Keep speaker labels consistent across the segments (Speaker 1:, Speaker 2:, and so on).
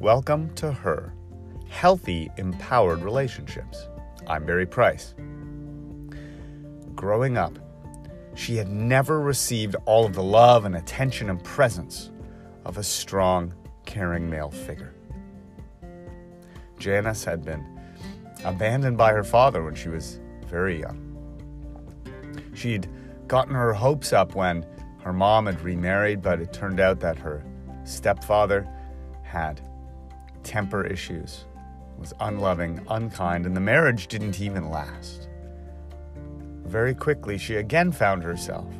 Speaker 1: Welcome to her Healthy, Empowered Relationships. I'm Barry Price. Growing up, she had never received all of the love and attention and presence of a strong, caring male figure. Janice had been abandoned by her father when she was very young. She'd gotten her hopes up when her mom had remarried, but it turned out that her stepfather had temper issues, was unloving, unkind, and the marriage didn't even last. Very quickly, she again found herself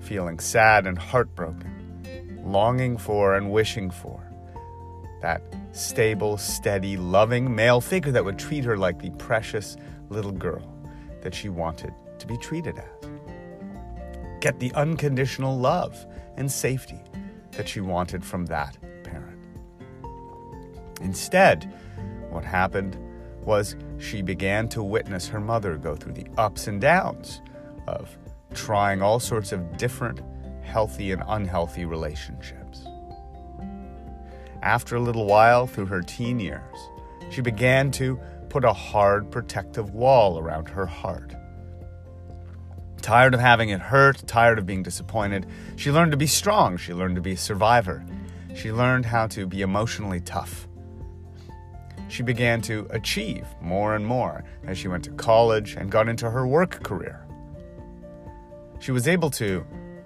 Speaker 1: feeling sad and heartbroken, longing for and wishing for that stable, steady, loving male figure that would treat her like the precious little girl that she wanted to be treated as. Get the unconditional love and safety that she wanted from that. Instead, what happened was she began to witness her mother go through the ups and downs of trying all sorts of different healthy and unhealthy relationships. After a little while, through her teen years, she began to put a hard protective wall around her heart. Tired of having it hurt, tired of being disappointed, she learned to be strong. She learned to be a survivor. She learned how to be emotionally tough. She began to achieve more and more as she went to college and got into her work career. She was able to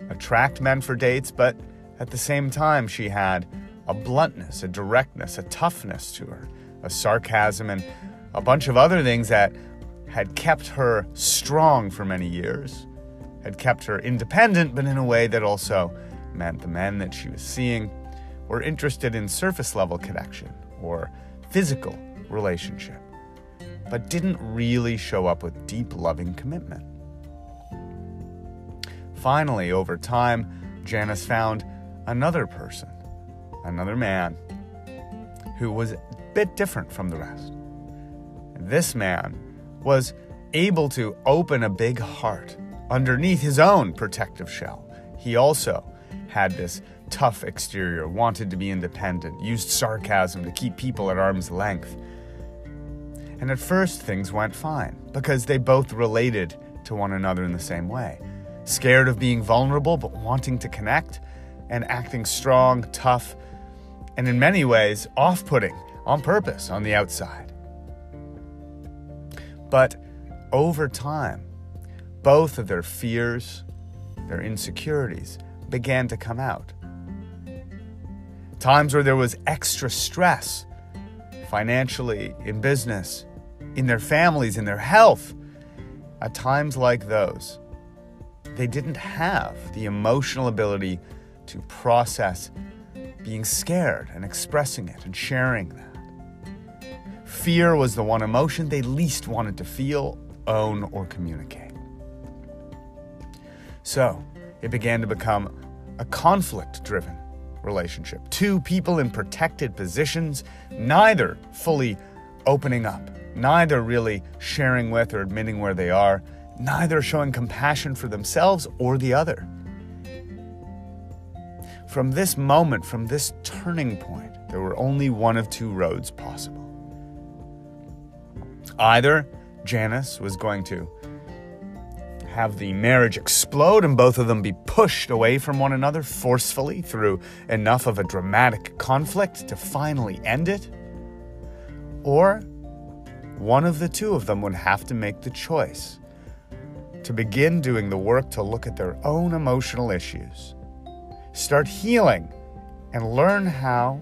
Speaker 1: attract men for dates, but at the same time, she had a bluntness, a directness, a toughness to her, a sarcasm, and a bunch of other things that had kept her strong for many years, had kept her independent, but in a way that also meant the men that she was seeing were interested in surface level connection or physical relationship, but didn't really show up with deep loving commitment. Finally, over time, Janice found another person, another man, who was a bit different from the rest. This man was able to open a big heart underneath his own protective shell. He also had this tough exterior, wanted to be independent, used sarcasm to keep people at arm's length. And at first, things went fine because they both related to one another in the same way. Scared of being vulnerable, but wanting to connect, and acting strong, tough, and in many ways off putting on purpose on the outside. But over time, both of their fears, their insecurities began to come out. Times where there was extra stress financially, in business, in their families, in their health. At times like those, they didn't have the emotional ability to process being scared and expressing it and sharing that. Fear was the one emotion they least wanted to feel, own, or communicate. So it began to become a conflict driven relationship. Two people in protected positions, neither fully opening up, neither really sharing with or admitting where they are, neither showing compassion for themselves or the other. From this moment, from this turning point, there were only one of two roads possible. Either Janice was going to have the marriage explode and both of them be pushed away from one another forcefully through enough of a dramatic conflict to finally end it, or one of the two of them would have to make the choice to begin doing the work to look at their own emotional issues, start healing, and learn how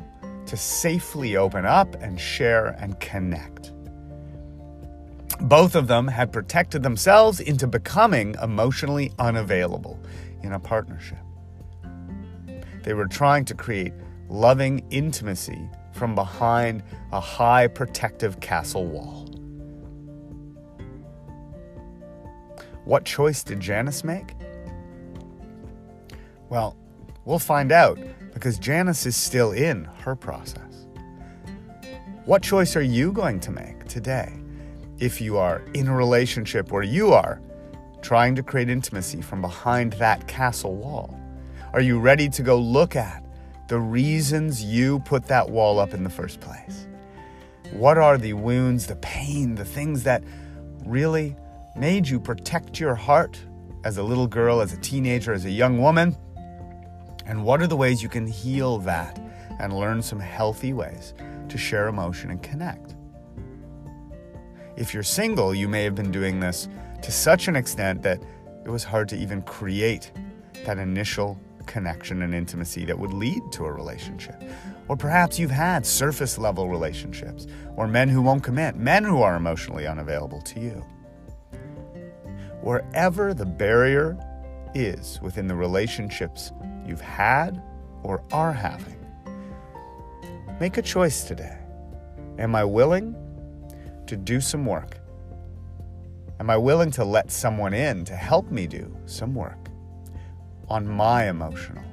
Speaker 1: to safely open up and share and connect. Both of them had protected themselves into becoming emotionally unavailable in a partnership. They were trying to create loving intimacy from behind a high protective castle wall. What choice did Janice make? Well, we'll find out because Janice is still in her process. What choice are you going to make today? If you are in a relationship where you are trying to create intimacy from behind that castle wall? Are you ready to go look at the reasons you put that wall up in the first place. What are the wounds, the pain, the things that really made you protect your heart as a little girl, as a teenager, as a young woman? And what are the ways you can heal that and learn some healthy ways to share emotion and connect? If you're single, you may have been doing this to such an extent that it was hard to even create that initial connection and intimacy that would lead to a relationship. Or perhaps you've had surface level relationships, or men who won't commit, men who are emotionally unavailable to you. Wherever the barrier is within the relationships you've had or are having, make a choice today. Am I willing to do some work? Am I willing to let someone in to help me do some work? on my emotional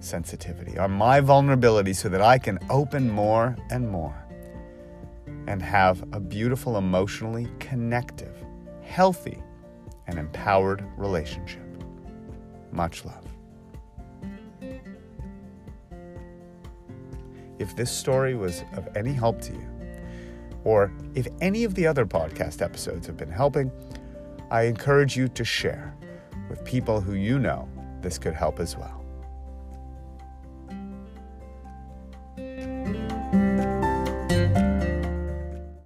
Speaker 1: sensitivity, on my vulnerability, so that I can open more and more and have a beautiful, emotionally connective, healthy, and empowered relationship. Much love. If this story was of any help to you, or if any of the other podcast episodes have been helping, I encourage you to share with people who you know this could help as well.